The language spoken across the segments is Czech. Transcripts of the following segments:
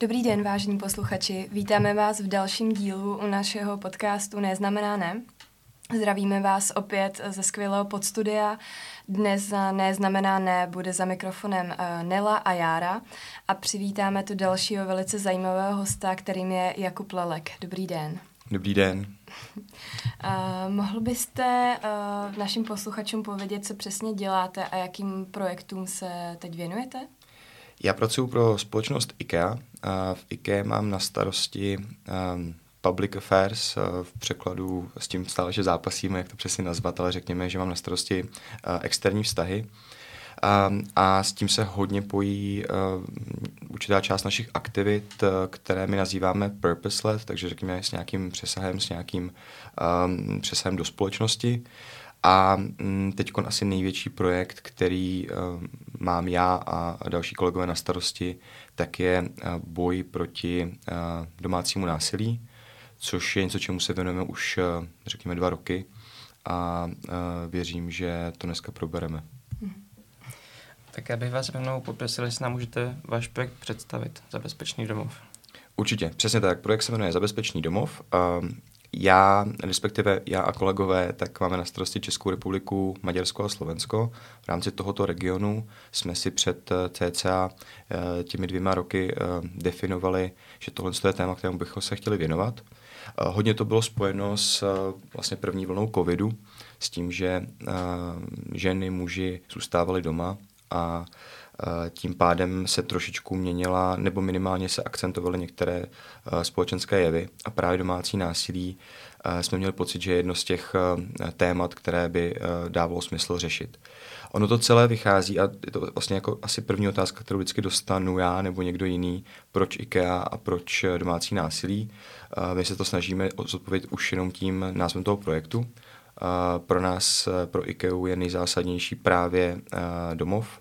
Dobrý den, vážení posluchači. Vítáme vás v dalším dílu u našeho podcastu Neznamená ne. Zdravíme vás opět ze skvělého podstudia. Dnes za Neznamená ne bude za mikrofonem eh, Nela a Jára a přivítáme tu dalšího velice zajímavého hosta, kterým je Jakub Lelek. Dobrý den. Dobrý den. Uh, mohl byste uh, našim posluchačům povědět, co přesně děláte a jakým projektům se teď věnujete? Já pracuji pro společnost IKEA. A v IKEA mám na starosti um, public affairs, uh, v překladu s tím stále, že zápasíme, jak to přesně nazvat, ale řekněme, že mám na starosti uh, externí vztahy. A, a s tím se hodně pojí uh, určitá část našich aktivit, uh, které my nazýváme purpose-led, takže řekněme s nějakým přesahem, s nějakým um, přesahem do společnosti. A mm, teď asi největší projekt, který uh, mám já a další kolegové na starosti, tak je uh, boj proti uh, domácímu násilí, což je něco, čemu se věnujeme už, řekněme, dva roky a věřím, že to dneska probereme. Tak já bych vás rovnou poprosil, jestli nám můžete váš projekt představit za Bezpečný domov. Určitě, přesně tak. Projekt se jmenuje Zabezpečný domov. Já, respektive já a kolegové, tak máme na starosti Českou republiku, Maďarsko a Slovensko. V rámci tohoto regionu jsme si před eh, cca eh, těmi dvěma roky eh, definovali, že tohle je téma, kterému bychom se chtěli věnovat. Hodně to bylo spojeno s vlastně první vlnou covidu, s tím, že ženy, muži zůstávali doma a tím pádem se trošičku měnila, nebo minimálně se akcentovaly některé společenské jevy a právě domácí násilí jsme měli pocit, že je jedno z těch témat, které by dávalo smysl řešit. Ono to celé vychází a je to vlastně jako asi první otázka, kterou vždycky dostanu já nebo někdo jiný, proč IKEA a proč domácí násilí. My se to snažíme zodpovědět už jenom tím názvem toho projektu. Pro nás, pro IKEA je nejzásadnější právě domov,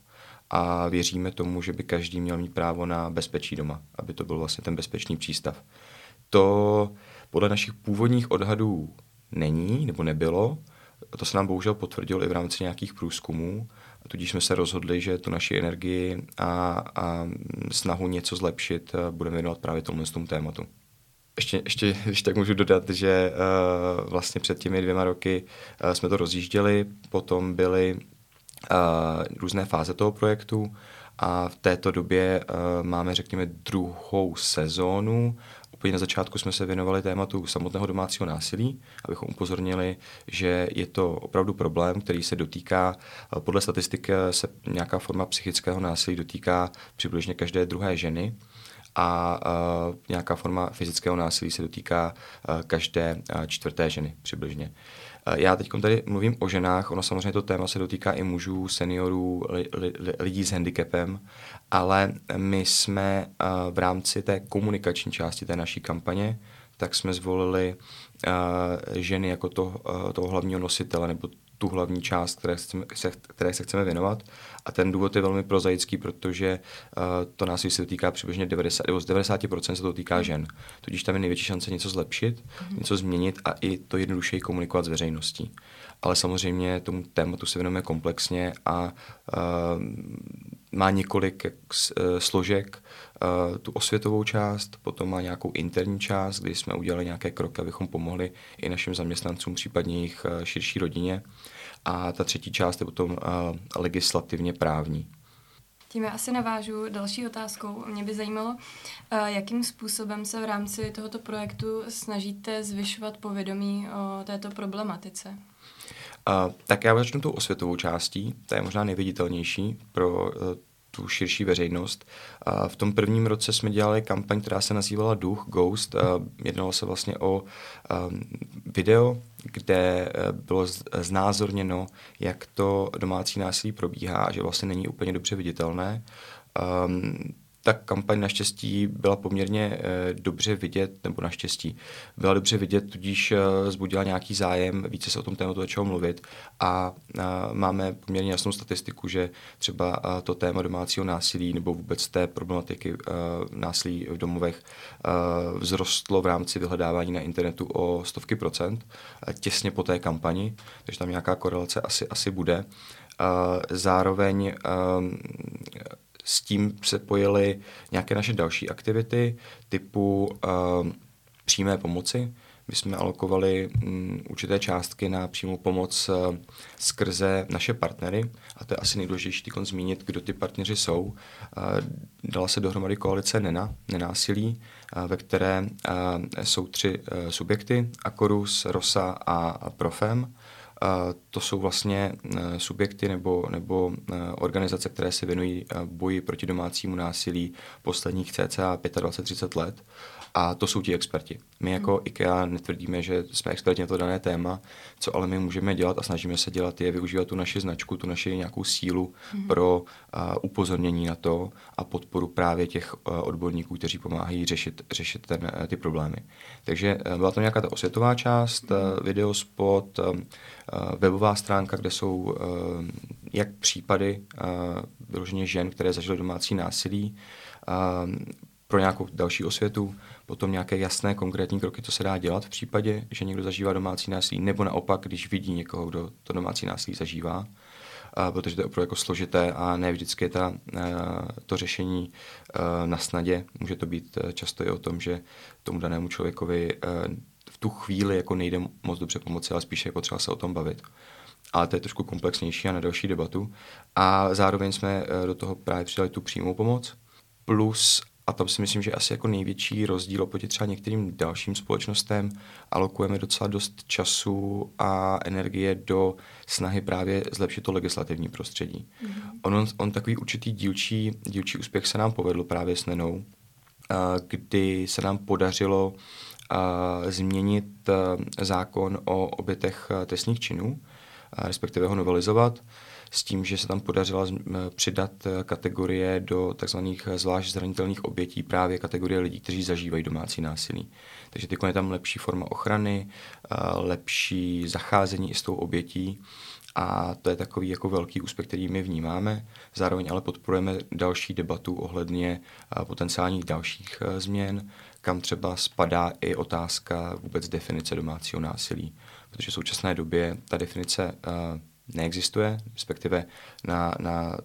a věříme tomu, že by každý měl mít právo na bezpečí doma, aby to byl vlastně ten bezpečný přístav. To podle našich původních odhadů není nebo nebylo. To se nám bohužel potvrdilo i v rámci nějakých průzkumů. Tudíž jsme se rozhodli, že tu naši energii a, a snahu něco zlepšit eh, budeme věnovat právě tomu tomu tématu. Ještě, ještě, když tak můžu dodat, že uh, vlastně před těmi dvěma roky uh, jsme to rozjížděli, potom byly různé fáze toho projektu a v této době uh, máme, řekněme, druhou sezónu. Úplně na začátku jsme se věnovali tématu samotného domácího násilí, abychom upozornili, že je to opravdu problém, který se dotýká, podle statistiky se nějaká forma psychického násilí dotýká přibližně každé druhé ženy a uh, nějaká forma fyzického násilí se dotýká uh, každé uh, čtvrté ženy přibližně. Já teď tady mluvím o ženách, ono samozřejmě to téma se dotýká i mužů, seniorů, li, li, lidí s handicapem, ale my jsme v rámci té komunikační části té naší kampaně, tak jsme zvolili ženy jako to, toho hlavního nositele nebo tu hlavní část, které, chceme, se, které se chceme věnovat. A ten důvod je velmi prozaický, protože uh, to násilí se dotýká přibližně 90, nebo z 90% se to týká žen. Tudíž tam je největší šance něco zlepšit, mm-hmm. něco změnit a i to jednodušeji komunikovat s veřejností. Ale samozřejmě tomu tématu se věnujeme komplexně a uh, má několik uh, složek, uh, tu osvětovou část, potom má nějakou interní část, kdy jsme udělali nějaké kroky, abychom pomohli i našim zaměstnancům, případně jejich uh, širší rodině. A ta třetí část je potom legislativně právní. Tím já asi navážu další otázkou. Mě by zajímalo, jakým způsobem se v rámci tohoto projektu snažíte zvyšovat povědomí o této problematice? Uh, tak já začnu tou osvětovou částí, ta je možná nejviditelnější pro uh, tu širší veřejnost. Uh, v tom prvním roce jsme dělali kampaň, která se nazývala Duch, Ghost. Uh, jednalo se vlastně o um, video, kde uh, bylo znázorněno, jak to domácí násilí probíhá, že vlastně není úplně dobře viditelné. Um, ta kampaň naštěstí byla poměrně e, dobře vidět, nebo naštěstí byla dobře vidět, tudíž e, zbudila nějaký zájem, více se o tom tématu začalo mluvit a e, máme poměrně jasnou statistiku, že třeba to téma domácího násilí nebo vůbec té problematiky násilí v domovech vzrostlo v rámci vyhledávání na internetu o stovky procent těsně po té kampani, takže tam nějaká korelace asi, asi bude. Zároveň s tím se pojily nějaké naše další aktivity typu uh, přímé pomoci. My jsme alokovali um, určité částky na přímou pomoc uh, skrze naše partnery a to je asi nejdůležitější tykon zmínit, kdo ty partneři jsou. Uh, dala se dohromady koalice NENA, nenásilí, uh, ve které uh, jsou tři uh, subjekty, Akorus, Rosa a Profem to jsou vlastně e, subjekty nebo, nebo e, organizace, které se věnují e, boji proti domácímu násilí posledních cca 25-30 let. A to jsou ti experti. My jako hmm. IKEA netvrdíme, že jsme experti na to dané téma, co ale my můžeme dělat a snažíme se dělat je využívat tu naši značku, tu naši nějakou sílu hmm. pro uh, upozornění na to a podporu právě těch uh, odborníků, kteří pomáhají řešit, řešit ten, uh, ty problémy. Takže uh, byla to nějaká ta osvětová část, hmm. uh, videospot, uh, webová stránka, kde jsou uh, jak případy uh, vyloženě žen, které zažily domácí násilí, uh, pro nějakou další osvětu, potom nějaké jasné konkrétní kroky, co se dá dělat v případě, že někdo zažívá domácí násilí, nebo naopak, když vidí někoho, kdo to domácí násilí zažívá, a protože to je opravdu jako složité a ne vždycky je ta, to řešení na snadě. Může to být e, často i o tom, že tomu danému člověkovi v tu chvíli jako nejde moc dobře pomoci, ale spíše je potřeba se o tom bavit. Ale to je trošku komplexnější a na další debatu. A zároveň jsme do toho právě přidali tu přímou pomoc, plus a tam si myslím, že asi jako největší rozdíl oproti třeba některým dalším společnostem alokujeme docela dost času a energie do snahy právě zlepšit to legislativní prostředí. Mm-hmm. On, on takový určitý dílčí, dílčí úspěch se nám povedl právě s Nenou, kdy se nám podařilo změnit zákon o obětech trestních činů, respektive ho novelizovat s tím, že se tam podařila přidat eh, kategorie do tzv. Eh, zvlášť zranitelných obětí právě kategorie lidí, kteří zažívají domácí násilí. Takže teď je tam lepší forma ochrany, eh, lepší zacházení i s tou obětí a to je takový jako velký úspěch, který my vnímáme. Zároveň ale podporujeme další debatu ohledně potenciálních dalších změn, kam třeba spadá i otázka vůbec definice domácího násilí. Protože v současné době ta definice neexistuje, respektive na, na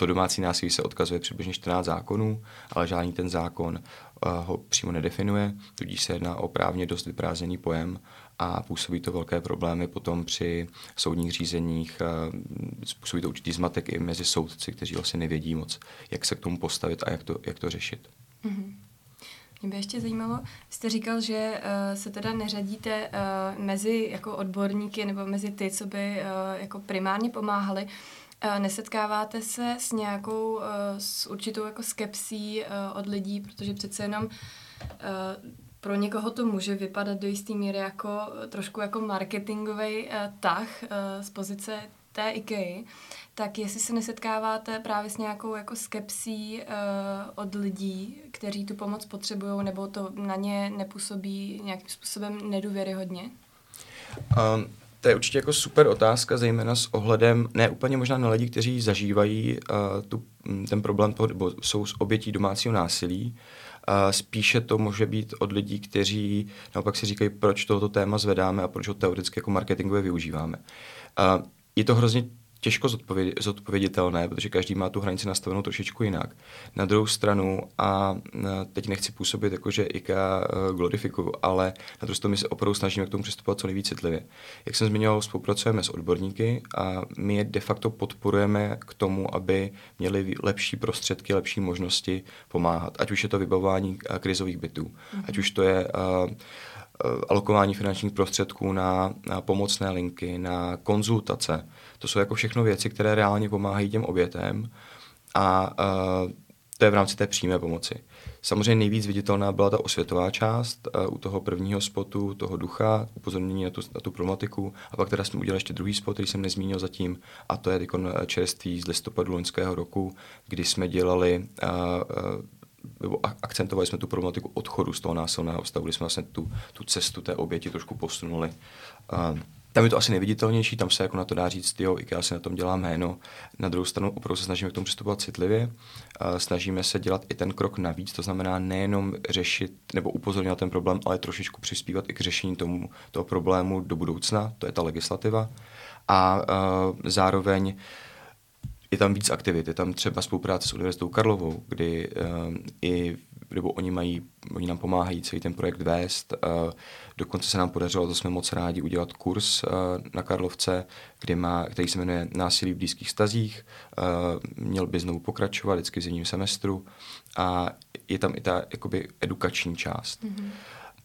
to domácí násilí se odkazuje přibližně 14 zákonů, ale žádný ten zákon uh, ho přímo nedefinuje, tudíž se jedná o právně dost vyprázdněný pojem a působí to velké problémy potom při soudních řízeních, uh, způsobí to určitý zmatek i mezi soudci, kteří vlastně nevědí moc, jak se k tomu postavit a jak to, jak to řešit. Mm-hmm. Mě by ještě zajímalo, jste říkal, že uh, se teda neřadíte uh, mezi jako odborníky nebo mezi ty, co by uh, jako primárně pomáhali. Uh, nesetkáváte se s nějakou, uh, s určitou jako skepsí uh, od lidí, protože přece jenom uh, pro někoho to může vypadat do jisté míry jako trošku jako marketingový uh, tah uh, z pozice té IKEA, tak jestli se nesetkáváte právě s nějakou jako skepsí uh, od lidí, kteří tu pomoc potřebují, nebo to na ně nepůsobí nějakým způsobem nedůvěryhodně? Um, to je určitě jako super otázka, zejména s ohledem, ne úplně možná na lidi, kteří zažívají uh, tu, ten problém, nebo jsou s obětí domácího násilí, Uh, spíše to může být od lidí, kteří naopak si říkají, proč tohoto téma zvedáme a proč ho teoreticky jako marketingově využíváme. Uh, je to hrozně těžko zodpověditelné, protože každý má tu hranici nastavenou trošičku jinak. Na druhou stranu, a teď nechci působit jako, že IKEA eh, glorifikuju, ale na druhou stranu my se opravdu snažíme k tomu přistupovat co nejvíc citlivě. Jak jsem zmiňoval, spolupracujeme s odborníky a my je de facto podporujeme k tomu, aby měli lepší prostředky, lepší možnosti pomáhat. Ať už je to vybavování eh, krizových bytů, mm-hmm. ať už to je uh, alokování finančních prostředků na, na pomocné linky, na konzultace. To jsou jako všechno věci, které reálně pomáhají těm obětem a uh, to je v rámci té přímé pomoci. Samozřejmě nejvíc viditelná byla ta osvětová část uh, u toho prvního spotu, toho ducha, upozornění na tu, na tu problematiku. A pak teda jsme udělali ještě druhý spot, který jsem nezmínil zatím, a to je čerství z listopadu loňského roku, kdy jsme dělali uh, nebo akcentovali jsme tu problematiku odchodu z toho násilného stavu, kdy jsme vlastně tu, tu cestu té oběti trošku posunuli. Uh, tam je to asi neviditelnější, tam se jako na to dá říct, jo, i já si na tom dělám jméno. Na druhou stranu opravdu se snažíme k tomu přistupovat citlivě. Snažíme se dělat i ten krok navíc, to znamená nejenom řešit nebo upozorňovat ten problém, ale trošičku přispívat i k řešení tomu, toho problému do budoucna, to je ta legislativa. A uh, zároveň je tam víc aktivit. Je tam třeba spolupráce s Univerzitou Karlovou, kdy uh, i nebo oni mají, oni nám pomáhají celý ten projekt vést. Uh, dokonce se nám podařilo, to jsme moc rádi, udělat kurz uh, na Karlovce, kde má, který se jmenuje Násilí v blízkých stazích. Uh, měl by znovu pokračovat vždycky v zimním semestru a je tam i ta jakoby edukační část. Mm-hmm.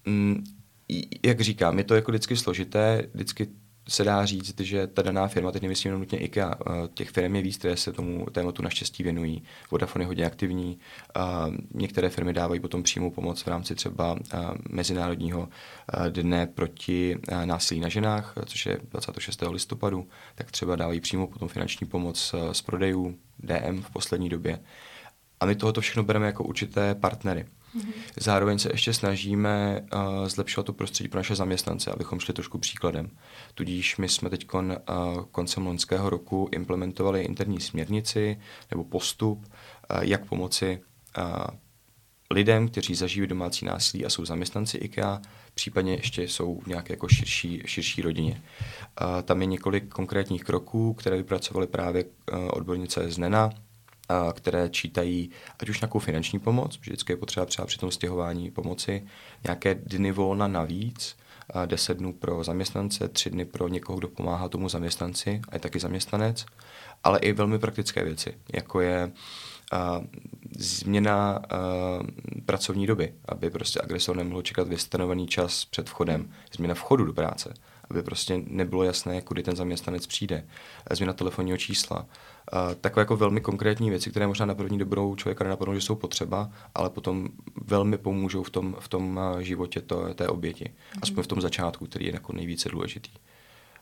Mm, jak říkám, je to jako vždycky složité, vždycky se dá říct, že ta daná firma, teď nemyslím jenom nutně IKEA, těch firm je víc, které se tomu tématu naštěstí věnují. Vodafone je hodně aktivní, některé firmy dávají potom přímou pomoc v rámci třeba Mezinárodního dne proti násilí na ženách, což je 26. listopadu, tak třeba dávají přímou potom finanční pomoc z prodejů DM v poslední době. A my tohoto všechno bereme jako určité partnery. Zároveň se ještě snažíme uh, zlepšovat to prostředí pro naše zaměstnance, abychom šli trošku příkladem. Tudíž my jsme teď uh, koncem loňského roku implementovali interní směrnici nebo postup, uh, jak pomoci lidem, kteří zažívají domácí násilí a jsou zaměstnanci IKEA, případně ještě jsou v nějaké jako širší, širší rodině. Uh, tam je několik konkrétních kroků, které vypracovaly právě odbornice z NENA, které čítají ať už nějakou finanční pomoc, vždycky je potřeba třeba při tom stěhování pomoci, nějaké dny volna navíc, 10 dnů pro zaměstnance, 3 dny pro někoho, kdo pomáhá tomu zaměstnanci a je taky zaměstnanec, ale i velmi praktické věci, jako je uh, změna uh, pracovní doby, aby prostě agresor nemohl čekat vystanovený čas před vchodem, změna vchodu do práce, aby prostě nebylo jasné, kudy ten zaměstnanec přijde, změna telefonního čísla, takové jako velmi konkrétní věci, které možná na první dobrou člověka nenapadnou, že jsou potřeba, ale potom velmi pomůžou v tom, v tom životě to, té oběti. Mm-hmm. Aspoň v tom začátku, který je jako nejvíce důležitý.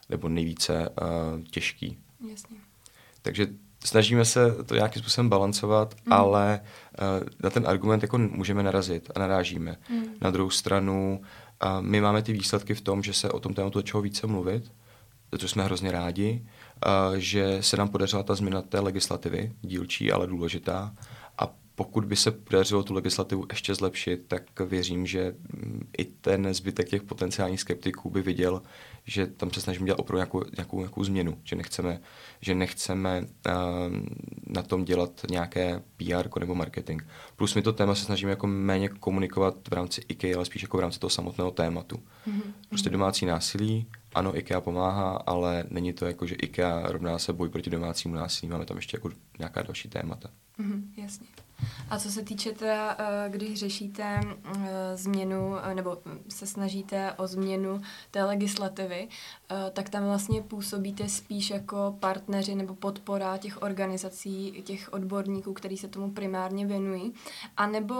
Nebo nejvíce uh, těžký. Jasně. Takže snažíme se to nějakým způsobem balancovat, mm. ale uh, na ten argument jako můžeme narazit a narážíme. Mm. Na druhou stranu uh, my máme ty výsledky v tom, že se o tom tématu začalo více mluvit, což jsme hrozně rádi že se nám podařila ta změna té legislativy, dílčí, ale důležitá. A pokud by se podařilo tu legislativu ještě zlepšit, tak věřím, že i ten zbytek těch potenciálních skeptiků by viděl, že tam se snažíme dělat opravdu nějakou, nějakou, nějakou změnu, že nechceme, že nechceme uh, na tom dělat nějaké PR nebo marketing. Plus my to téma se snažíme jako méně komunikovat v rámci IKEA, ale spíš jako v rámci toho samotného tématu. Mm-hmm. Prostě domácí násilí, ano, IKEA pomáhá, ale není to jako, že IKEA rovná se boj proti domácímu násilí, máme tam ještě jako nějaká další témata. Mm-hmm, jasně. A co se týče teda, eh, když řešíte eh, změnu, eh, nebo se snažíte o změnu té legislativy, tak tam vlastně působíte spíš jako partneři nebo podpora těch organizací, těch odborníků, kteří se tomu primárně věnují, anebo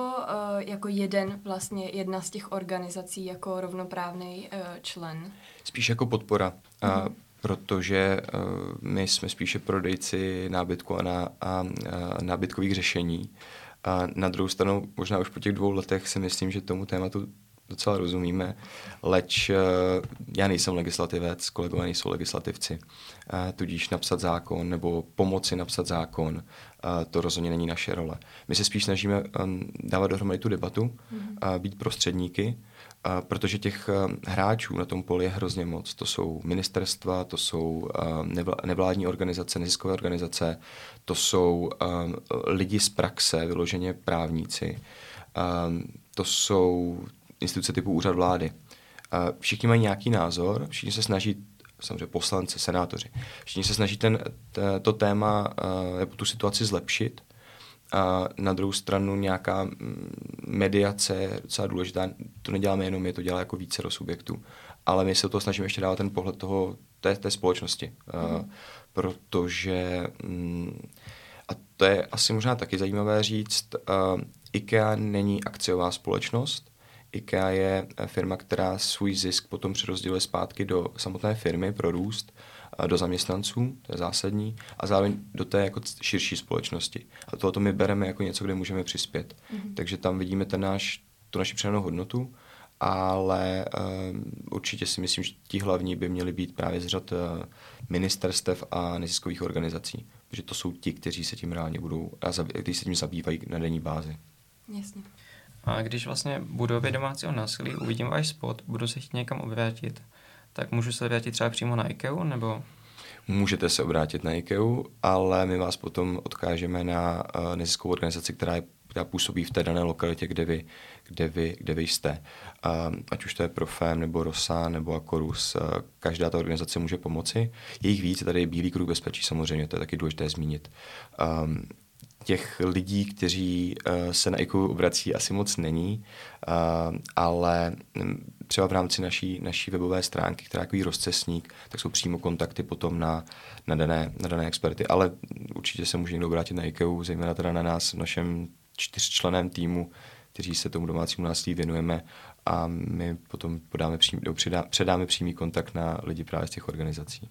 jako jeden vlastně jedna z těch organizací jako rovnoprávný člen? Spíš jako podpora. Mm-hmm protože uh, my jsme spíše prodejci nábytku a, na, a, a nábytkových řešení. A na druhou stranu, možná už po těch dvou letech si myslím, že tomu tématu docela rozumíme, leč uh, já nejsem legislativec, kolegové nejsou legislativci, uh, tudíž napsat zákon nebo pomoci napsat zákon, to rozhodně není naše role. My se spíš snažíme um, dávat dohromady tu debatu, mm-hmm. být prostředníky, protože těch hráčů na tom poli je hrozně moc. To jsou ministerstva, to jsou nevládní organizace, neziskové organizace, to jsou lidi z praxe, vyloženě právníci, to jsou instituce typu úřad vlády. Všichni mají nějaký názor, všichni se snaží samozřejmě poslanci, senátoři. Všichni se snaží ten, to téma nebo tu situaci zlepšit a na druhou stranu nějaká mm, mediace je docela důležitá. To neděláme jenom my, to dělá jako více subjektů. Ale my se to snažíme ještě dávat ten pohled toho, té, té společnosti. Mm. Uh, protože, um, a to je asi možná taky zajímavé říct, uh, IKEA není akciová společnost, IKEA je firma, která svůj zisk potom přerozděluje zpátky do samotné firmy pro růst do zaměstnanců, to je zásadní, a zároveň do té jako širší společnosti. A tohoto my bereme jako něco, kde můžeme přispět. Mm-hmm. Takže tam vidíme ten náš, tu naši přidanou hodnotu, ale um, určitě si myslím, že ti hlavní by měli být právě z řad uh, ministerstev a neziskových organizací, protože to jsou ti, kteří se tím reálně budou, a kteří se tím zabývají na denní bázi. Jasně. A když vlastně budu obě domácího násilí, uvidím váš spot, budu se chtít někam obrátit, tak můžu se vrátit třeba přímo na IKEA, nebo? můžete se obrátit na IKEA, ale my vás potom odkážeme na uh, neziskovou organizaci, která, je, která působí v té dané lokalitě, kde vy, kde vy, kde vy jste. Ať už to je Profem, nebo Rosa, nebo Akorus, uh, každá ta organizace může pomoci. Jejich víc, tady je Bílý kruh bezpečí samozřejmě, to je taky důležité zmínit. Um, těch lidí, kteří uh, se na IKU obrací, asi moc není, uh, ale mm, třeba v rámci naší, naší webové stránky, která je takový rozcesník, tak jsou přímo kontakty potom na, na, dané, na dané experty. Ale určitě se může někdo obrátit na IKEA, zejména teda na nás, našem čtyřčleném týmu, kteří se tomu domácímu násilí věnujeme a my potom podáme přímý, předá, předáme přímý kontakt na lidi právě z těch organizací.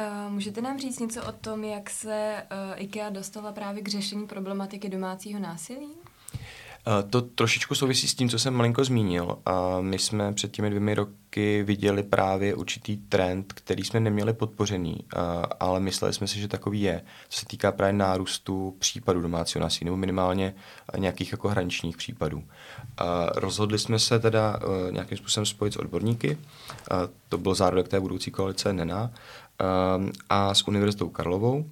Uh, můžete nám říct něco o tom, jak se uh, IKEA dostala právě k řešení problematiky domácího násilí? To trošičku souvisí s tím, co jsem malinko zmínil. My jsme před těmi dvěmi roky viděli právě určitý trend, který jsme neměli podpořený, ale mysleli jsme si, že takový je, co se týká právě nárůstu případů domácího násilí, nebo minimálně nějakých jako hraničních případů. Rozhodli jsme se teda nějakým způsobem spojit s odborníky, to byl zárodek té budoucí koalice NENA, a s Univerzitou Karlovou,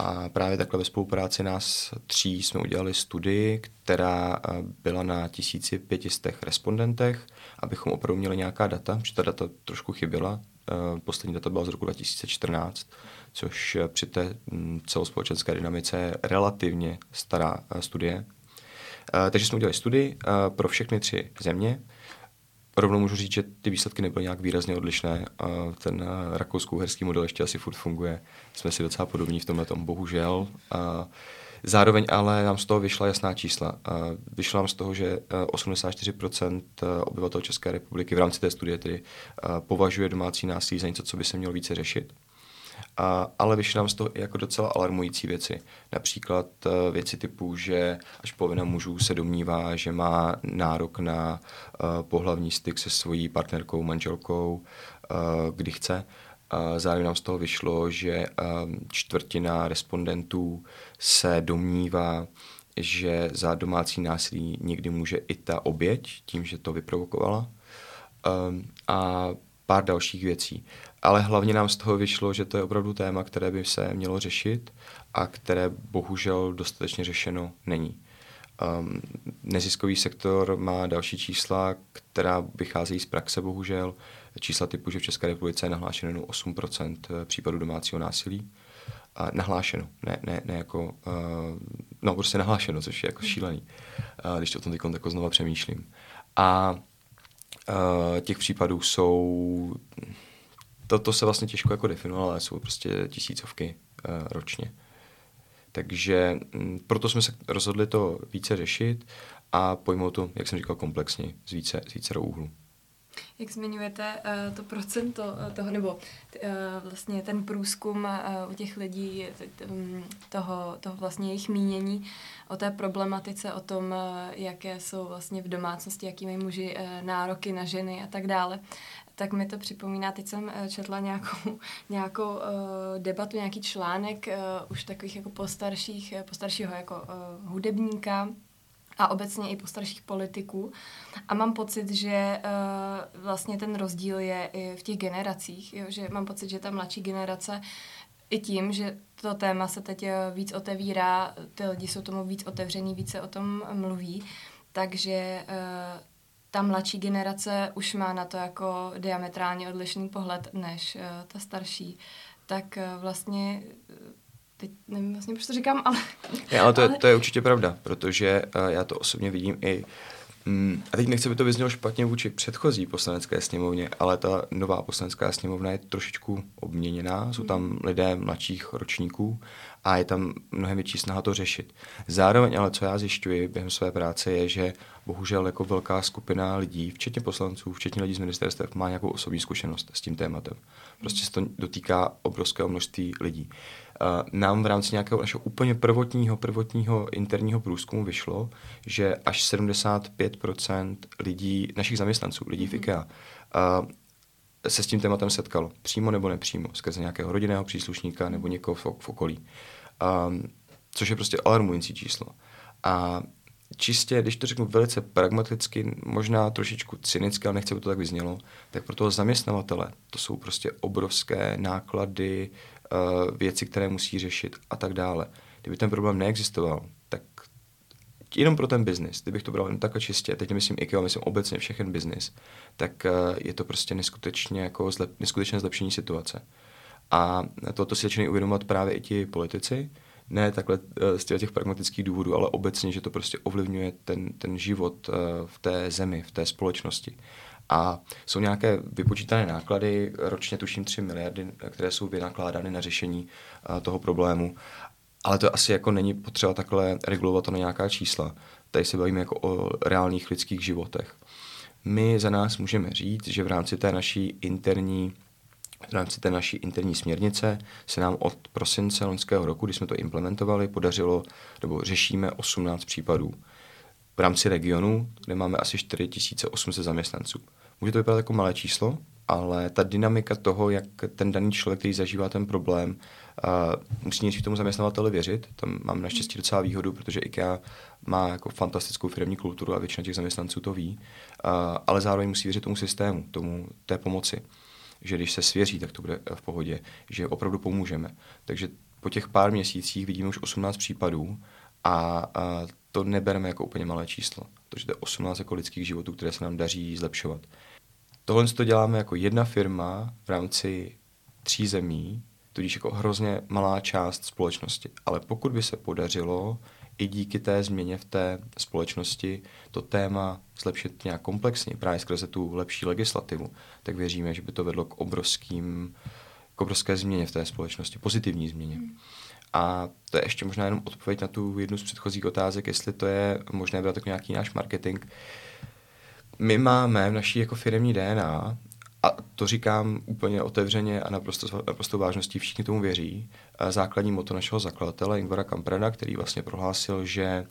a právě takhle ve spolupráci nás tří jsme udělali studii, která eh, byla na 1500 respondentech, abychom opravdu měli nějaká data, protože ta data trošku chyběla. Eh, poslední data byla z roku 2014, což eh, při té hm, celospolečenské dynamice je relativně stará studie. Takže jsme udělali studii pro všechny tři země, rovnou můžu říct, že ty výsledky nebyly nějak výrazně odlišné. A ten rakousko-uherský model ještě asi furt funguje. Jsme si docela podobní v tomhle tom, bohužel. A zároveň ale nám z toho vyšla jasná čísla. A vyšlo nám z toho, že 84% eh, eh, obyvatel České republiky v rámci té studie tedy považuje domácí násilí za něco, co by se mělo více řešit. A, ale vyšly nám z toho i jako docela alarmující věci. Například uh, věci typu, že až polovina mužů se domnívá, že má nárok na uh, pohlavní styk se svojí partnerkou, manželkou, uh, kdy chce. Uh, zároveň nám z toho vyšlo, že čtvrtina respondentů se domnívá, že za domácí násilí někdy může i ta oběť, tím, že to vyprovokovala. Um, a pár dalších věcí. Ale hlavně nám z toho vyšlo, že to je opravdu téma, které by se mělo řešit a které bohužel dostatečně řešeno není. Um, neziskový sektor má další čísla, která vycházejí z praxe, bohužel. Čísla typu, že v České republice je nahlášeno jenom 8% eh, případů domácího násilí. A nahlášeno, ne, ne, ne jako, uh, no prostě nahlášeno, což je jako šílený, uh, když to o tom teď jako znova přemýšlím. A uh, těch případů jsou to, to se vlastně těžko jako definuje, ale jsou prostě tisícovky uh, ročně. Takže m, mm, proto jsme se rozhodli to více řešit a pojmout to, jak jsem říkal, komplexně, z více, z více úhlu. Jak zmiňujete uh, to procento uh, toho, nebo uh, vlastně ten průzkum u těch lidí, um, toho, toho vlastně jejich mínění o té problematice, o tom, jaké jsou vlastně v domácnosti, jaký mají muži nároky na ženy a tak dále, tak mi to připomíná, teď jsem uh, četla nějakou, nějakou uh, debatu, nějaký článek uh, už takových jako postarších, postaršího jako uh, hudebníka, a obecně i po starších politiků. A mám pocit, že uh, vlastně ten rozdíl je i v těch generacích, jo? že mám pocit, že ta mladší generace i tím, že to téma se teď eh, víc otevírá, ty lidi jsou tomu víc otevřený, více o tom mluví, takže uh, ta mladší generace už má na to jako diametrálně odlišný pohled než uh, ta starší. Tak uh, vlastně teď nevím vlastně, proč to říkám, ale... Ne, ale to, ale... Je, to je určitě pravda, protože uh, já to osobně vidím i Mm, a teď nechci, by to vyznělo špatně vůči předchozí poslanecké sněmovně, ale ta nová poslanecká sněmovna je trošičku obměněná, jsou tam hmm. lidé mladších ročníků a je tam mnohem větší snaha to řešit. Zároveň ale, co já zjišťuji během své práce, je, že bohužel jako velká skupina lidí, včetně poslanců, včetně lidí z ministerstev, má nějakou osobní zkušenost s tím tématem. Prostě se to dotýká obrovského množství lidí. Nám v rámci nějakého našeho úplně prvotního, prvotního interního průzkumu vyšlo, že až 75% lidí, našich zaměstnanců, lidí v mhm. IKEA, se s tím tématem setkalo, přímo nebo nepřímo, skrze nějakého rodinného příslušníka nebo někoho v, v okolí. Um, což je prostě alarmující číslo. A čistě, když to řeknu velice pragmaticky, možná trošičku cynicky, ale nechci, aby to tak vyznělo, tak pro toho zaměstnavatele to jsou prostě obrovské náklady, věci, které musí řešit a tak dále. Kdyby ten problém neexistoval, tak jenom pro ten biznis, kdybych to bral jen takhle čistě, teď nemyslím IKEA, myslím obecně všechen biznis, tak uh, je to prostě neskutečně, jako zlep, neskutečné zlepšení situace. A toto si začínají uvědomovat právě i ti politici, ne takhle eh, z těch pragmatických důvodů, ale obecně, že to prostě ovlivňuje ten, ten život eh, v té zemi, v té společnosti. A jsou nějaké vypočítané náklady, ročně tuším 3 miliardy, které jsou vynakládány na řešení eh, toho problému. Ale to asi jako není potřeba takhle regulovat to na nějaká čísla. Tady se bavíme jako o reálných lidských životech. My za nás můžeme říct, že v rámci té naší interní v rámci té naší interní směrnice se nám od prosince loňského roku, kdy jsme to implementovali, podařilo, nebo řešíme 18 případů. V rámci regionu, kde máme asi 4800 zaměstnanců. Může to vypadat jako malé číslo, ale ta dynamika toho, jak ten daný člověk, který zažívá ten problém, uh, musí nejdřív tomu zaměstnavateli věřit. Tam mám naštěstí docela výhodu, protože IKEA má jako fantastickou firmní kulturu a většina těch zaměstnanců to ví, uh, ale zároveň musí věřit tomu systému, tomu té pomoci že když se svěří, tak to bude v pohodě, že opravdu pomůžeme. Takže po těch pár měsících vidíme už 18 případů a, a to nebereme jako úplně malé číslo. protože to je 18 jako lidských životů, které se nám daří zlepšovat. Tohle to děláme jako jedna firma v rámci tří zemí, tudíž jako hrozně malá část společnosti. Ale pokud by se podařilo i díky té změně v té společnosti to téma zlepšit nějak komplexně, právě skrze tu lepší legislativu, tak věříme, že by to vedlo k obrovským k obrovské změně v té společnosti, pozitivní změně. Hmm. A to je ještě možná jenom odpověď na tu jednu z předchozích otázek, jestli to je možné brát jako nějaký náš marketing. My máme v naší jako firmní DNA a to říkám úplně otevřeně a naprosto, naprosto vážností, všichni tomu věří, základní moto našeho zakladatele Ingvara Kamprana, který vlastně prohlásil, že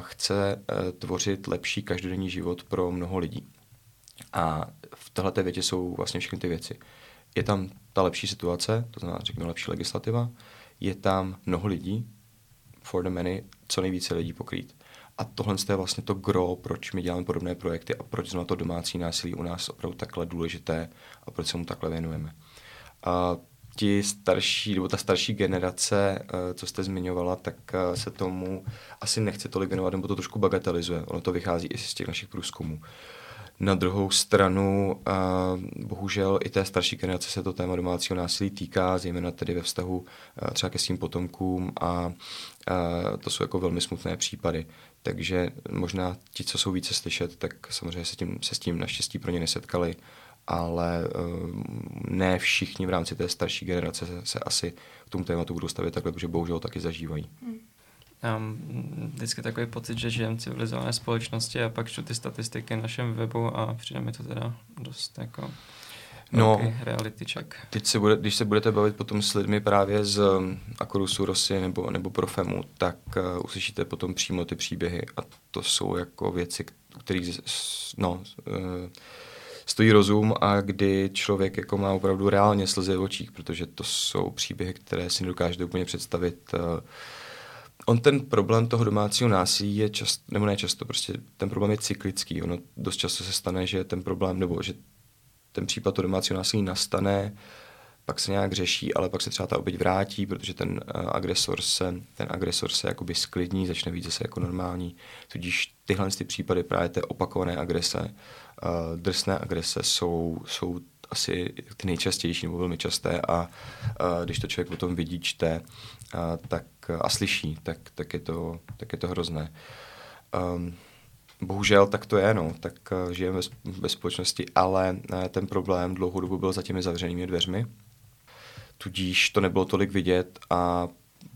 chce e, tvořit lepší každodenní život pro mnoho lidí. A v této větě jsou vlastně všechny ty věci. Je tam ta lepší situace, to znamená, řekněme, lepší legislativa, je tam mnoho lidí, for the many, co nejvíce lidí pokrýt. A tohle je vlastně to gro, proč my děláme podobné projekty a proč jsme to domácí násilí u nás opravdu takhle důležité a proč se mu takhle věnujeme. A ti starší, nebo ta starší generace, eh, co jste zmiňovala, tak eh, se tomu asi nechce tolik věnovat, nebo to trošku bagatelizuje. Ono to vychází i z těch našich průzkumů. Na druhou stranu, bohužel i té starší generace se to téma domácího násilí týká, zejména tedy ve vztahu třeba ke svým potomkům a to jsou jako velmi smutné případy. Takže možná ti, co jsou více slyšet, tak samozřejmě se, tím, se s tím naštěstí pro ně nesetkali, ale ne všichni v rámci té starší generace se, se asi k tomu tématu budou stavit takhle, protože bohužel taky zažívají. Hmm. Já mám vždycky takový pocit, že žijem v civilizované společnosti a pak čtu ty statistiky na našem webu a přijde mi to teda dost jako No, reality check. Teď se bude, když se budete bavit potom s lidmi právě z um, Akorusu Rosy nebo, nebo Profemu, tak uh, uslyšíte potom přímo ty příběhy a to jsou jako věci, kterých no, uh, stojí rozum a kdy člověk jako má opravdu reálně slzy v očích, protože to jsou příběhy, které si nedokážete úplně představit uh, on ten problém toho domácího násilí je často, nebo ne často, prostě ten problém je cyklický. Ono dost často se stane, že ten problém, nebo že ten případ toho domácího násilí nastane, pak se nějak řeší, ale pak se třeba ta oběť vrátí, protože ten uh, agresor se, ten agresor se jakoby sklidní, začne víc zase jako normální. Tudíž tyhle ty případy právě té opakované agrese, uh, drsné agrese jsou, jsou asi ty nejčastější nebo velmi časté a, a když to člověk potom vidí, čte a, tak, a slyší, tak, tak, je to, tak je to hrozné. Um, bohužel tak to je, no, tak uh, žijeme ve společnosti, ale uh, ten problém dlouhou dobu byl za těmi zavřenými dveřmi, tudíž to nebylo tolik vidět a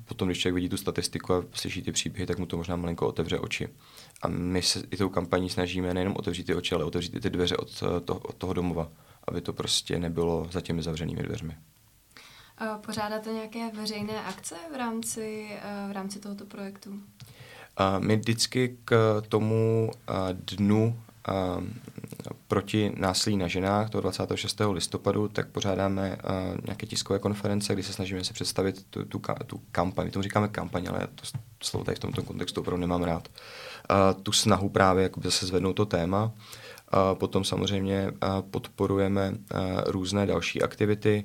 potom, když člověk vidí tu statistiku a slyší ty příběhy, tak mu to možná malinko otevře oči. A my se i tou kampaní snažíme nejenom otevřít ty oči, ale otevřít i ty dveře od, toho, od toho domova aby to prostě nebylo za těmi zavřenými dveřmi. Pořádáte nějaké veřejné akce v rámci, eh, v rámci tohoto projektu? My vždycky k tomu dnu proti násilí na ženách toho 26. listopadu, tak pořádáme nějaké tiskové konference, kdy se snažíme si představit tu, tu, tu kampaň. My tomu říkáme kampaň, ale to slovo tady v tomto kontextu opravdu nemám rád. Tu snahu právě jakoby zase zvednout to téma. Potom samozřejmě podporujeme různé další aktivity.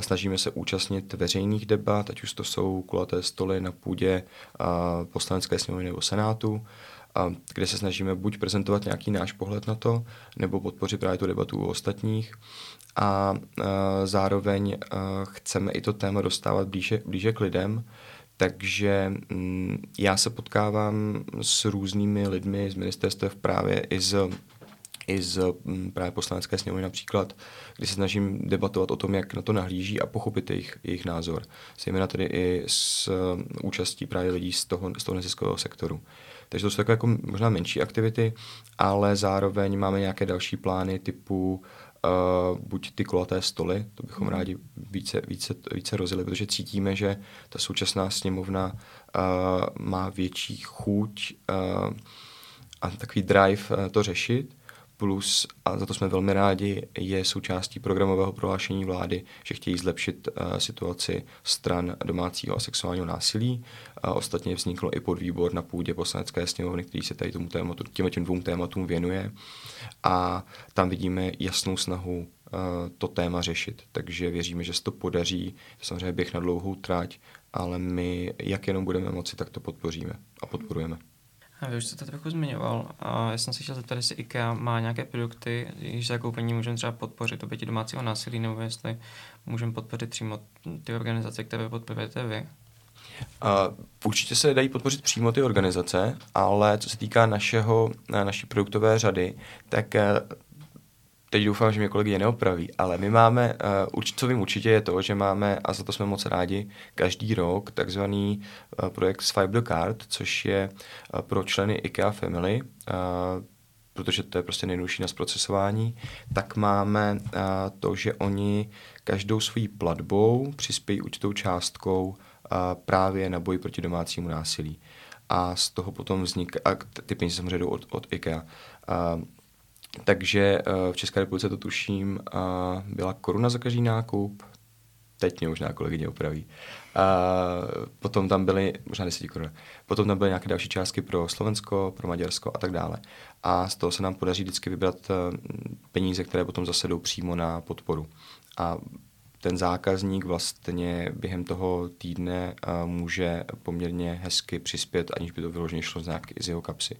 Snažíme se účastnit veřejných debat, ať už to jsou kulaté stoly na půdě poslanecké sněmovny nebo senátu kde se snažíme buď prezentovat nějaký náš pohled na to, nebo podpořit právě tu debatu u ostatních. A, zároveň chceme i to téma dostávat blíže, blíže k lidem, takže mm, já se potkávám s různými lidmi z ministerstev právě i z i z mm, právě poslanecké sněmovny například, kdy se snažím debatovat o tom, jak na to nahlíží a pochopit jejich, jejich názor. Zejména tedy i s um, účastí právě lidí z toho, z toho neziskového sektoru. Takže to jsou takové jako možná menší aktivity, ale zároveň máme nějaké další plány typu uh, buď ty kulaté stoly, to bychom mm. rádi více, více, více rozjeli, protože cítíme, že ta současná sněmovna uh, má větší chuť uh, a takový drive uh, to řešit plus, a za to jsme velmi rádi, je součástí programového prohlášení vlády, že chtějí zlepšit uh, situaci stran domácího a sexuálního násilí. Uh, ostatně vznikl i podvýbor na půdě poslanecké sněmovny, který se tady tomu tématu, těm, těm dvou tématům věnuje. A tam vidíme jasnou snahu uh, to téma řešit. Takže věříme, že se to podaří. Samozřejmě běh na dlouhou trať, ale my, jak jenom budeme moci, tak to podpoříme a podporujeme. A vy už jste to trochu zmiňoval. A já jsem si chtěl zeptat, jestli IKEA má nějaké produkty, jejichž zakoupení můžeme třeba podpořit oběti domácího násilí, nebo jestli můžeme podpořit přímo ty organizace, které podporujete vy. Uh, určitě se dají podpořit přímo ty organizace, ale co se týká našeho, naší produktové řady, tak teď doufám, že mě kolegyně neopraví, ale my máme, uh, co vím určitě je to, že máme, a za to jsme moc rádi, každý rok takzvaný uh, projekt Swipe the Card, což je uh, pro členy IKEA Family, uh, protože to je prostě nejjednodušší na zprocesování, tak máme uh, to, že oni každou svojí platbou přispějí určitou částkou uh, právě na boj proti domácímu násilí. A z toho potom vzniká, a ty peníze samozřejmě jdou od, od IKEA. Uh, takže eh, v České republice to tuším byla koruna za každý nákup, teď mě možná kolegyně opraví. A potom tam byly, možná 10 korun, potom tam byly nějaké další částky pro Slovensko, pro Maďarsko a tak dále. A z toho se nám podaří vždycky vybrat eh, peníze, které potom zase jdou přímo na podporu. A ten zákazník vlastně během toho týdne eh, může poměrně hezky přispět, aniž by to vyloženě šlo z, nějak, z jeho kapsy.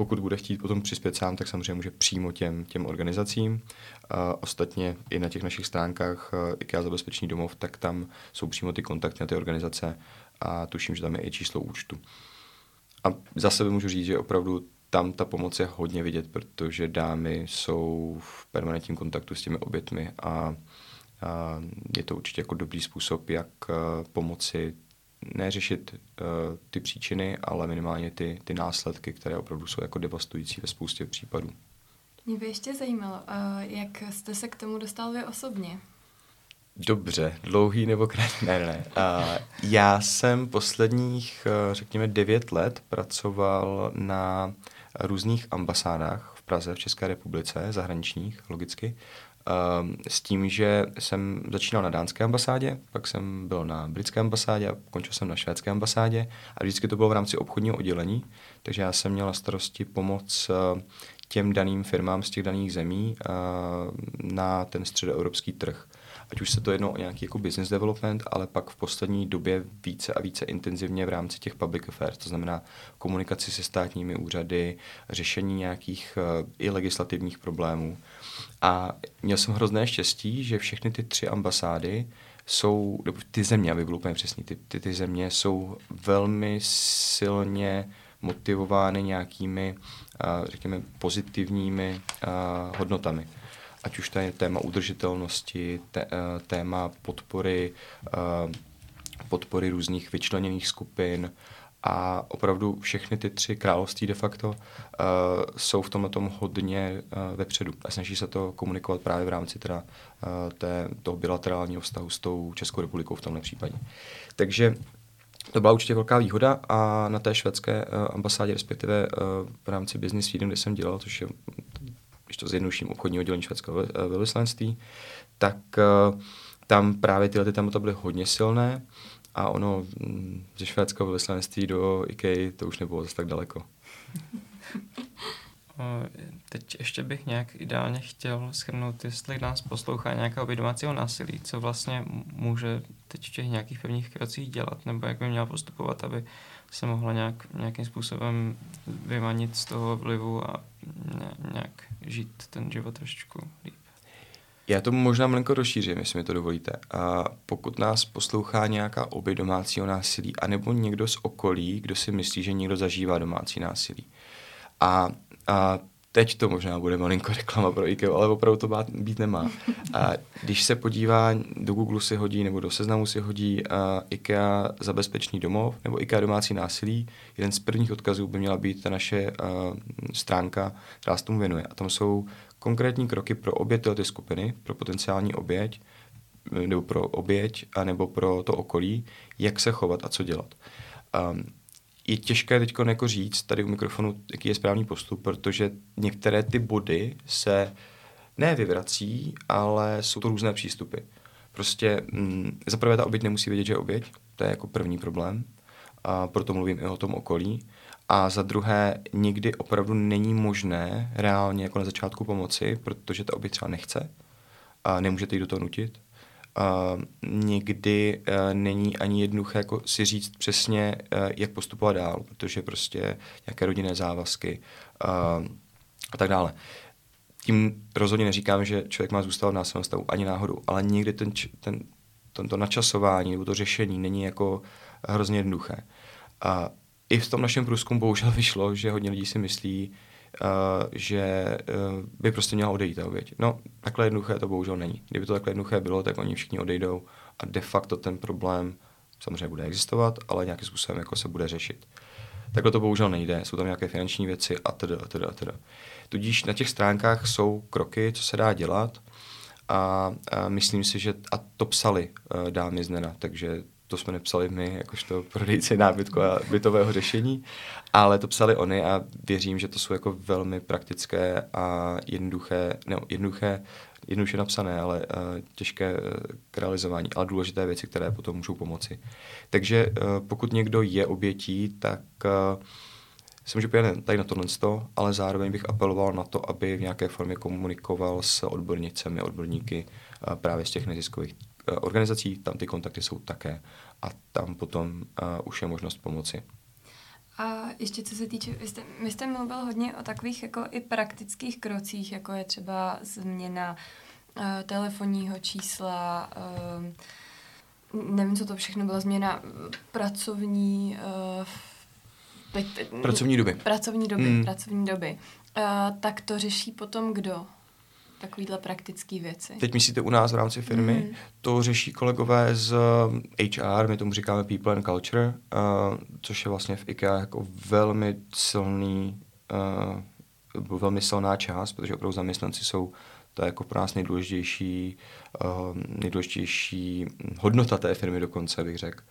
Pokud bude chtít potom přispět sám, tak samozřejmě může přímo těm, těm organizacím. Ostatně i na těch našich stránkách uh, IKEA Zabezpečný domov, tak tam jsou přímo ty kontakty na ty organizace a tuším, že tam je i číslo účtu. A za sebe můžu říct, že opravdu tam ta pomoc je hodně vidět, protože dámy jsou v permanentním kontaktu s těmi obětmi a, a je to určitě jako dobrý způsob, jak uh, pomoci neřešit uh, ty příčiny, ale minimálně ty, ty následky, které opravdu jsou jako devastující ve spoustě případů. Mě by ještě zajímalo, uh, jak jste se k tomu dostal vy osobně? Dobře, dlouhý nebo krátký? Ne, ne, ne. Uh, já jsem posledních, uh, řekněme, devět let pracoval na různých ambasádách v Praze, v České republice, zahraničních, logicky. Ehm, s tím, že jsem začínal na dánské ambasádě, pak jsem byl na britské ambasádě a končil jsem na švédské ambasádě a vždycky to bylo v rámci obchodního oddělení, takže já jsem měl na starosti pomoc eh, těm daným firmám z těch daných zemí eh, na ten středoevropský trh. Ať už se to jednou o nějaký jako business development, ale pak v poslední době více a více intenzivně v rámci těch public affairs, to znamená komunikaci se státními úřady, řešení nějakých uh, i legislativních problémů. A měl jsem hrozné štěstí, že všechny ty tři ambasády jsou, ty země, aby bylo úplně přesný, ty, ty, ty země jsou velmi silně motivovány nějakými, uh, řekněme, pozitivními uh, hodnotami. Ať už to je téma udržitelnosti, uh, téma podpory, podpory různých vyčleněných skupin, a opravdu všechny ty tři království de facto uh, jsou v tomhle tom hodně uh, vepředu a snaží se to komunikovat právě v rámci teda, uh, té, toho bilaterálního vztahu s tou Českou republikou v tomhle případě. Takže to byla určitě velká výhoda a na té švédské uh, ambasádě, respektive uh, v rámci Business Sweden, kde jsem dělal, což je když to zjednoduším, obchodní oddělení švédského velvyslanectví, tak uh, tam právě tyhle ty témata byly hodně silné a ono mm, ze švédského velvyslanectví do IKEA to už nebylo zase tak daleko. Teď ještě bych nějak ideálně chtěl schrnout, jestli nás poslouchá nějaká obě domácího násilí, co vlastně může teď v těch nějakých pevných krocích dělat, nebo jak by měla postupovat, aby se mohla nějak, nějakým způsobem vymanit z toho vlivu a nějak žít ten život trošičku líp. Já to možná malinko rozšířím, jestli mi to dovolíte. A pokud nás poslouchá nějaká obě domácího násilí, anebo někdo z okolí, kdo si myslí, že někdo zažívá domácí násilí. A, a teď to možná bude malinko reklama pro IKEA, ale opravdu to být nemá. A když se podívá, do Google si hodí nebo do seznamu si hodí uh, IKEA za bezpečný domov nebo IKEA domácí násilí, jeden z prvních odkazů by měla být ta naše uh, stránka, která se tomu věnuje. A tam jsou konkrétní kroky pro obě ty skupiny, pro potenciální oběť, nebo pro oběť, anebo pro to okolí, jak se chovat a co dělat. Um, je těžké teď jako říct tady u mikrofonu, jaký je správný postup, protože některé ty body se ne vyvrací, ale jsou to různé přístupy. Prostě mm, zaprvé ta oběť nemusí vědět, že je oběť, to je jako první problém, a proto mluvím i o tom okolí. A za druhé, nikdy opravdu není možné reálně jako na začátku pomoci, protože ta oběť třeba nechce a nemůžete jí do toho nutit. A někdy uh, není ani jednoduché jako si říct přesně, uh, jak postupovat dál, protože prostě nějaké rodinné závazky uh, a tak dále. Tím rozhodně neříkám, že člověk má zůstat v násilném stavu ani náhodou, ale někdy ten, ten, tento načasování nebo to řešení není jako hrozně jednoduché. A i v tom našem průzkumu bohužel vyšlo, že hodně lidí si myslí, uh, že uh, by prostě měla odejít ta oběť. No, takhle jednoduché to bohužel není. Kdyby to takhle jednoduché bylo, tak oni všichni odejdou a de facto ten problém samozřejmě bude existovat, ale nějakým způsobem jako se bude řešit. Takhle to bohužel nejde, jsou tam nějaké finanční věci a teda, a teda, a teda. Tudíž na těch stránkách jsou kroky, co se dá dělat a, a myslím si, že a to psali uh, dámy z NENA, takže to jsme nepsali my, jakožto prodejci nábytku a bytového řešení, ale to psali oni a věřím, že to jsou jako velmi praktické a jednoduché, ne, jednoduché, jednoduše napsané, ale uh, těžké k realizování, ale důležité věci, které potom můžou pomoci. Takže uh, pokud někdo je obětí, tak uh, se může podívat tady na tohle, ale zároveň bych apeloval na to, aby v nějaké formě komunikoval s odbornicemi, odborníky uh, právě z těch neziskových Eh, organizací, tam ty kontakty jsou také a tam potom uh, už je možnost pomoci. A ještě co se týče, vy jste, vy jste mluvil hodně o takových jako i praktických krocích, jako je třeba změna uh, telefonního čísla, uh, nevím, co to všechno byla, změna pracovní... Uh, teď, teď, pracovní doby. Pracovní doby, mm. pracovní doby. Uh, tak to řeší potom kdo? Takovýhle praktické věci. Teď myslíte u nás v rámci firmy? Mm. To řeší kolegové z HR, my tomu říkáme People and Culture, uh, což je vlastně v IKEA jako velmi silný, uh, velmi silná část, protože opravdu zaměstnanci jsou to je jako pro nás nejdůležitější, uh, nejdůležitější hodnota té firmy dokonce, bych řekl.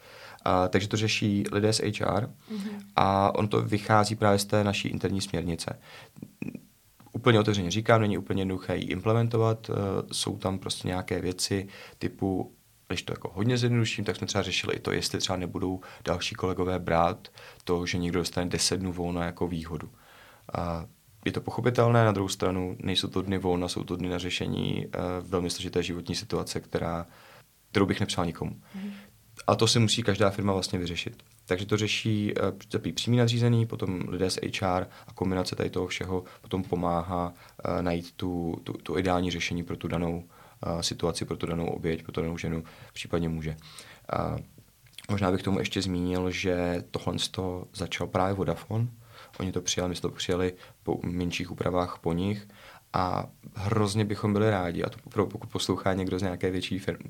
Uh, takže to řeší lidé z HR mm-hmm. a on to vychází právě z té naší interní směrnice úplně otevřeně říkám, není úplně jednoduché ji implementovat. Uh, jsou tam prostě nějaké věci typu, když to jako hodně zjednoduším, tak jsme třeba řešili i to, jestli třeba nebudou další kolegové brát to, že někdo dostane 10 dnů volna jako výhodu. A je to pochopitelné, na druhou stranu nejsou to dny volna, jsou to dny na řešení uh, velmi složité životní situace, která, kterou bych nepřál nikomu. Mm. A to si musí každá firma vlastně vyřešit. Takže to řeší uh, přímý nadřízený, potom lidé z HR a kombinace tady toho všeho potom pomáhá uh, najít tu, tu, tu ideální řešení pro tu danou uh, situaci, pro tu danou oběť, pro tu danou ženu, případně muže. Uh, možná bych tomu ještě zmínil, že tohle to začal právě Vodafone. Oni to přijali, my jsme to přijali po menších úpravách po nich a hrozně bychom byli rádi, a to pokud poslouchá někdo z nějaké větší firmy,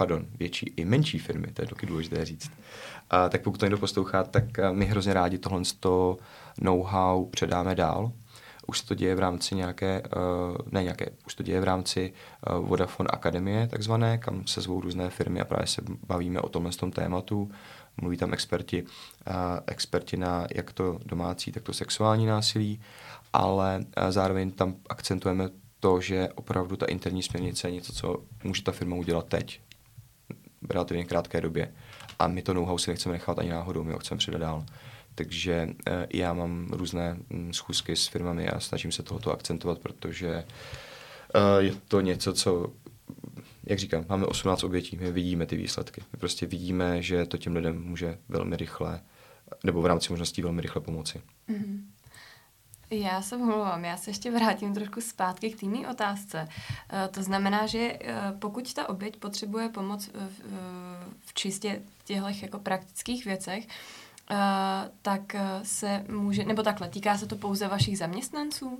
pardon, větší i menší firmy, to je taky důležité říct, a, tak pokud to někdo poslouchá, tak my hrozně rádi tohle know-how předáme dál. už se to děje v rámci nějaké, uh, ne nějaké, už to děje v rámci uh, Vodafone Akademie takzvané, kam se zvou různé firmy a právě se bavíme o tomhle tom tématu. Mluví tam experti, experti na jak to domácí, tak to sexuální násilí, ale zároveň tam akcentujeme to, že opravdu ta interní směrnice je něco, co může ta firma udělat teď, relativně krátké době. A my to know-how si nechceme nechat ani náhodou, my ho chceme předat dál. Takže uh, já mám různé um, schůzky s firmami a snažím se tohoto akcentovat, protože uh, je to něco, co jak říkám, máme 18 obětí, my vidíme ty výsledky. My prostě vidíme, že to těm lidem může velmi rychle, nebo v rámci možností velmi rychle pomoci. Mm-hmm. Já se omlouvám, já se ještě vrátím trošku zpátky k té otázce. Uh, to znamená, že uh, pokud ta oběť potřebuje pomoc v, v, čistě těchto jako praktických věcech, tak se může, nebo takhle, týká se to pouze vašich zaměstnanců? Uh,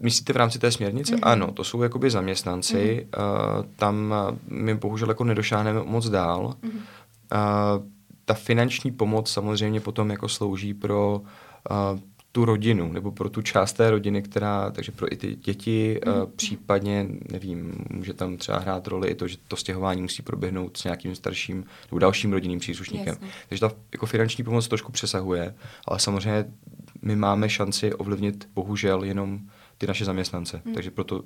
myslíte v rámci té směrnice? Mm-hmm. Ano, to jsou jakoby zaměstnanci. Mm-hmm. Uh, tam my bohužel jako nedošáhneme moc dál. Mm-hmm. Uh, ta finanční pomoc samozřejmě potom jako slouží pro uh, tu rodinu, nebo pro tu část té rodiny, která, takže pro i ty děti, mm. uh, případně, nevím, může tam třeba hrát roli i to, že to stěhování musí proběhnout s nějakým starším nebo dalším rodinným příslušníkem. Jasně. Takže ta jako finanční pomoc trošku přesahuje, ale samozřejmě my máme šanci ovlivnit bohužel jenom ty naše zaměstnance, mm. takže proto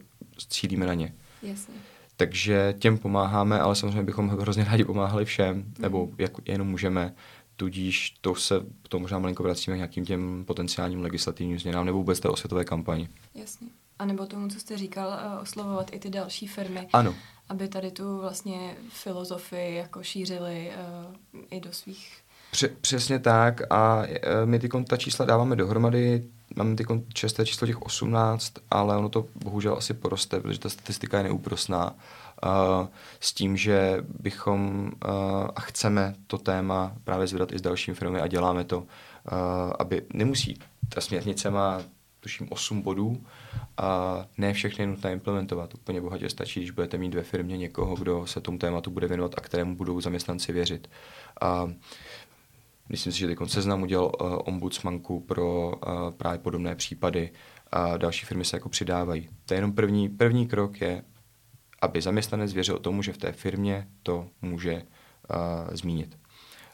cílíme na ně. Jasně. Takže těm pomáháme, ale samozřejmě bychom hrozně rádi pomáhali všem, mm. nebo jak jenom můžeme tudíž to se to možná malinko vracíme k nějakým těm potenciálním legislativním změnám nebo vůbec té osvětové kampani. Jasně. A nebo tomu, co jste říkal, uh, oslovovat i ty další firmy. Ano. Aby tady tu vlastně filozofii jako šířili uh, i do svých... Pře- přesně tak a uh, my ty ta čísla dáváme dohromady, máme ty česté číslo těch 18, ale ono to bohužel asi poroste, protože ta statistika je neúprosná s tím, že bychom a chceme to téma právě zvedat i s dalšími firmy a děláme to, aby nemusí. Ta směrnice má tuším 8 bodů a ne všechny je nutné implementovat. Úplně bohatě stačí, když budete mít ve firmě někoho, kdo se tomu tématu bude věnovat a kterému budou zaměstnanci věřit. A myslím si, že teď seznam udělal uh, ombudsmanku pro uh, právě podobné případy a další firmy se jako přidávají. To je jenom první, první krok je aby zaměstnanec věřil tomu, že v té firmě to může uh, zmínit.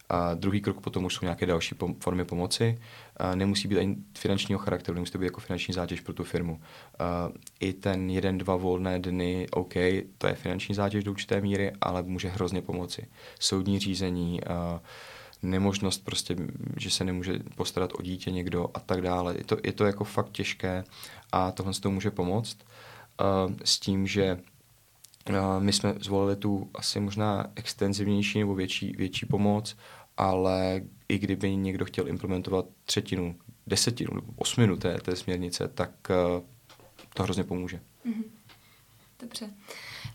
A druhý krok potom už jsou nějaké další pom- formy pomoci. Uh, nemusí být ani finančního charakteru, nemusí to být jako finanční zátěž pro tu firmu. Uh, I ten jeden, dva volné dny, OK, to je finanční zátěž do určité míry, ale může hrozně pomoci. Soudní řízení, uh, nemožnost prostě, že se nemůže postarat o dítě někdo a tak dále. Je to, je to jako fakt těžké a tohle to může pomoct uh, s tím, že my jsme zvolili tu asi možná extenzivnější nebo větší, větší pomoc, ale i kdyby někdo chtěl implementovat třetinu, desetinu nebo osminu té, té směrnice, tak uh, to hrozně pomůže. Mm-hmm. Dobře.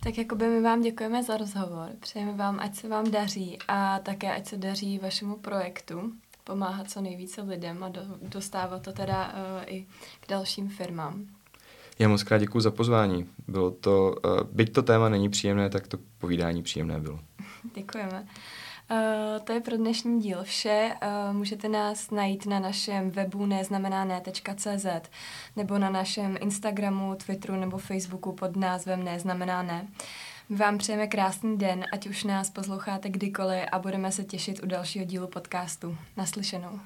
Tak jakoby my vám děkujeme za rozhovor. Přejeme vám, ať se vám daří a také ať se daří vašemu projektu pomáhat co nejvíce lidem a do, dostávat to teda uh, i k dalším firmám. Já moc krát děkuji za pozvání. Bylo to, uh, byť to téma není příjemné, tak to povídání příjemné bylo. Děkujeme. Uh, to je pro dnešní díl vše. Uh, můžete nás najít na našem webu neznamenané.cz nebo na našem Instagramu, Twitteru nebo Facebooku pod názvem Neznamená ne. My vám přejeme krásný den, ať už nás posloucháte kdykoliv a budeme se těšit u dalšího dílu podcastu. Naslyšenou.